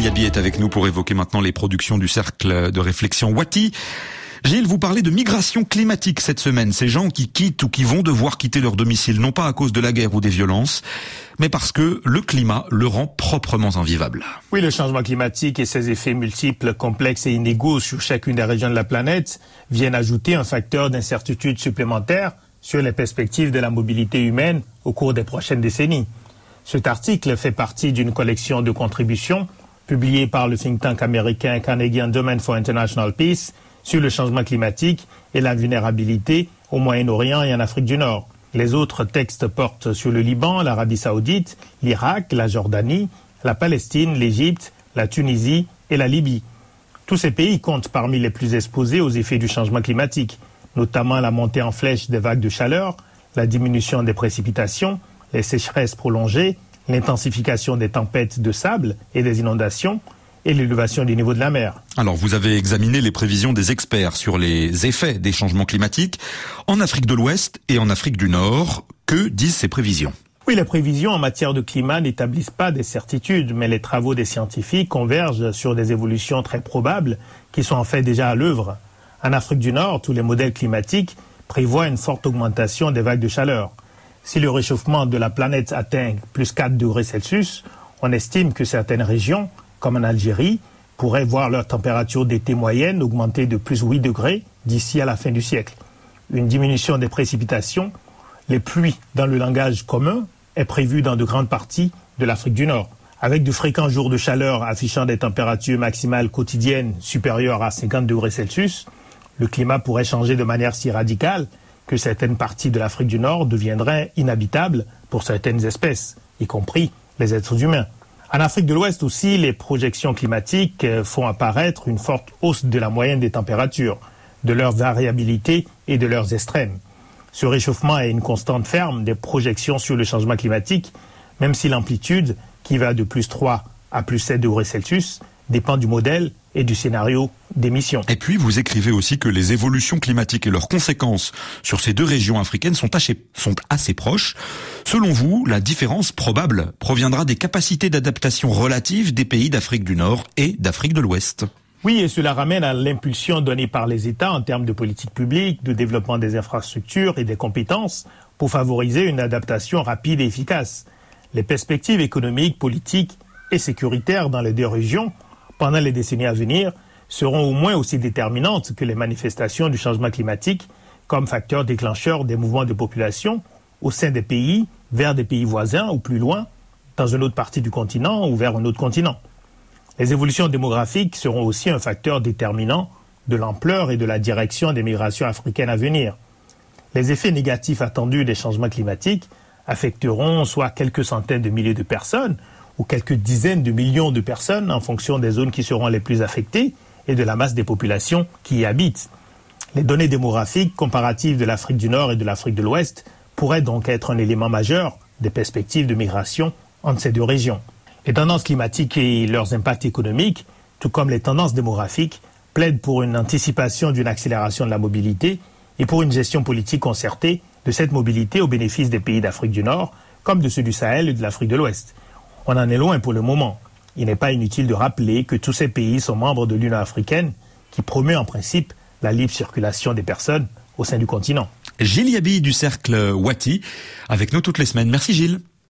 Gilles Yabi est avec nous pour évoquer maintenant les productions du cercle de réflexion Wati. Gilles, vous parlez de migration climatique cette semaine. Ces gens qui quittent ou qui vont devoir quitter leur domicile, non pas à cause de la guerre ou des violences, mais parce que le climat le rend proprement invivable. Oui, le changement climatique et ses effets multiples, complexes et inégaux sur chacune des régions de la planète viennent ajouter un facteur d'incertitude supplémentaire sur les perspectives de la mobilité humaine au cours des prochaines décennies. Cet article fait partie d'une collection de contributions publiées par le think tank américain Carnegie Endowment for International Peace sur le changement climatique et la vulnérabilité au Moyen-Orient et en Afrique du Nord. Les autres textes portent sur le Liban, l'Arabie saoudite, l'Irak, la Jordanie, la Palestine, l'Égypte, la Tunisie et la Libye. Tous ces pays comptent parmi les plus exposés aux effets du changement climatique, notamment la montée en flèche des vagues de chaleur, la diminution des précipitations, les sécheresses prolongées, l'intensification des tempêtes de sable et des inondations, et l'élévation du niveau de la mer. Alors vous avez examiné les prévisions des experts sur les effets des changements climatiques en Afrique de l'Ouest et en Afrique du Nord. Que disent ces prévisions? Oui, les prévisions en matière de climat n'établissent pas des certitudes, mais les travaux des scientifiques convergent sur des évolutions très probables qui sont en fait déjà à l'œuvre. En Afrique du Nord, tous les modèles climatiques prévoient une forte augmentation des vagues de chaleur. Si le réchauffement de la planète atteint plus 4 degrés Celsius, on estime que certaines régions, comme en Algérie, pourraient voir leur température d'été moyenne augmenter de plus 8 degrés d'ici à la fin du siècle. Une diminution des précipitations, les pluies dans le langage commun, est prévue dans de grandes parties de l'Afrique du Nord. Avec de fréquents jours de chaleur affichant des températures maximales quotidiennes supérieures à 50 degrés Celsius, le climat pourrait changer de manière si radicale que certaines parties de l'Afrique du Nord deviendraient inhabitables pour certaines espèces, y compris les êtres humains. En Afrique de l'Ouest aussi, les projections climatiques euh, font apparaître une forte hausse de la moyenne des températures, de leur variabilité et de leurs extrêmes. Ce réchauffement est une constante ferme des projections sur le changement climatique, même si l'amplitude, qui va de plus 3 à plus 7 degrés Celsius, dépend du modèle et du scénario d'émission. Et puis, vous écrivez aussi que les évolutions climatiques et leurs conséquences sur ces deux régions africaines sont assez, sont assez proches. Selon vous, la différence probable proviendra des capacités d'adaptation relatives des pays d'Afrique du Nord et d'Afrique de l'Ouest? Oui, et cela ramène à l'impulsion donnée par les États en termes de politique publique, de développement des infrastructures et des compétences pour favoriser une adaptation rapide et efficace. Les perspectives économiques, politiques et sécuritaires dans les deux régions pendant les décennies à venir seront au moins aussi déterminantes que les manifestations du changement climatique comme facteur déclencheur des mouvements de population au sein des pays, vers des pays voisins ou plus loin, dans une autre partie du continent ou vers un autre continent. Les évolutions démographiques seront aussi un facteur déterminant de l'ampleur et de la direction des migrations africaines à venir. Les effets négatifs attendus des changements climatiques affecteront soit quelques centaines de milliers de personnes, ou quelques dizaines de millions de personnes en fonction des zones qui seront les plus affectées et de la masse des populations qui y habitent. Les données démographiques comparatives de l'Afrique du Nord et de l'Afrique de l'Ouest pourraient donc être un élément majeur des perspectives de migration entre ces deux régions. Les tendances climatiques et leurs impacts économiques, tout comme les tendances démographiques, plaident pour une anticipation d'une accélération de la mobilité et pour une gestion politique concertée de cette mobilité au bénéfice des pays d'Afrique du Nord, comme de ceux du Sahel et de l'Afrique de l'Ouest. On en est loin pour le moment. Il n'est pas inutile de rappeler que tous ces pays sont membres de l'Union africaine qui promeut en principe la libre circulation des personnes au sein du continent. Gilles Yabi du cercle Wati avec nous toutes les semaines. Merci Gilles.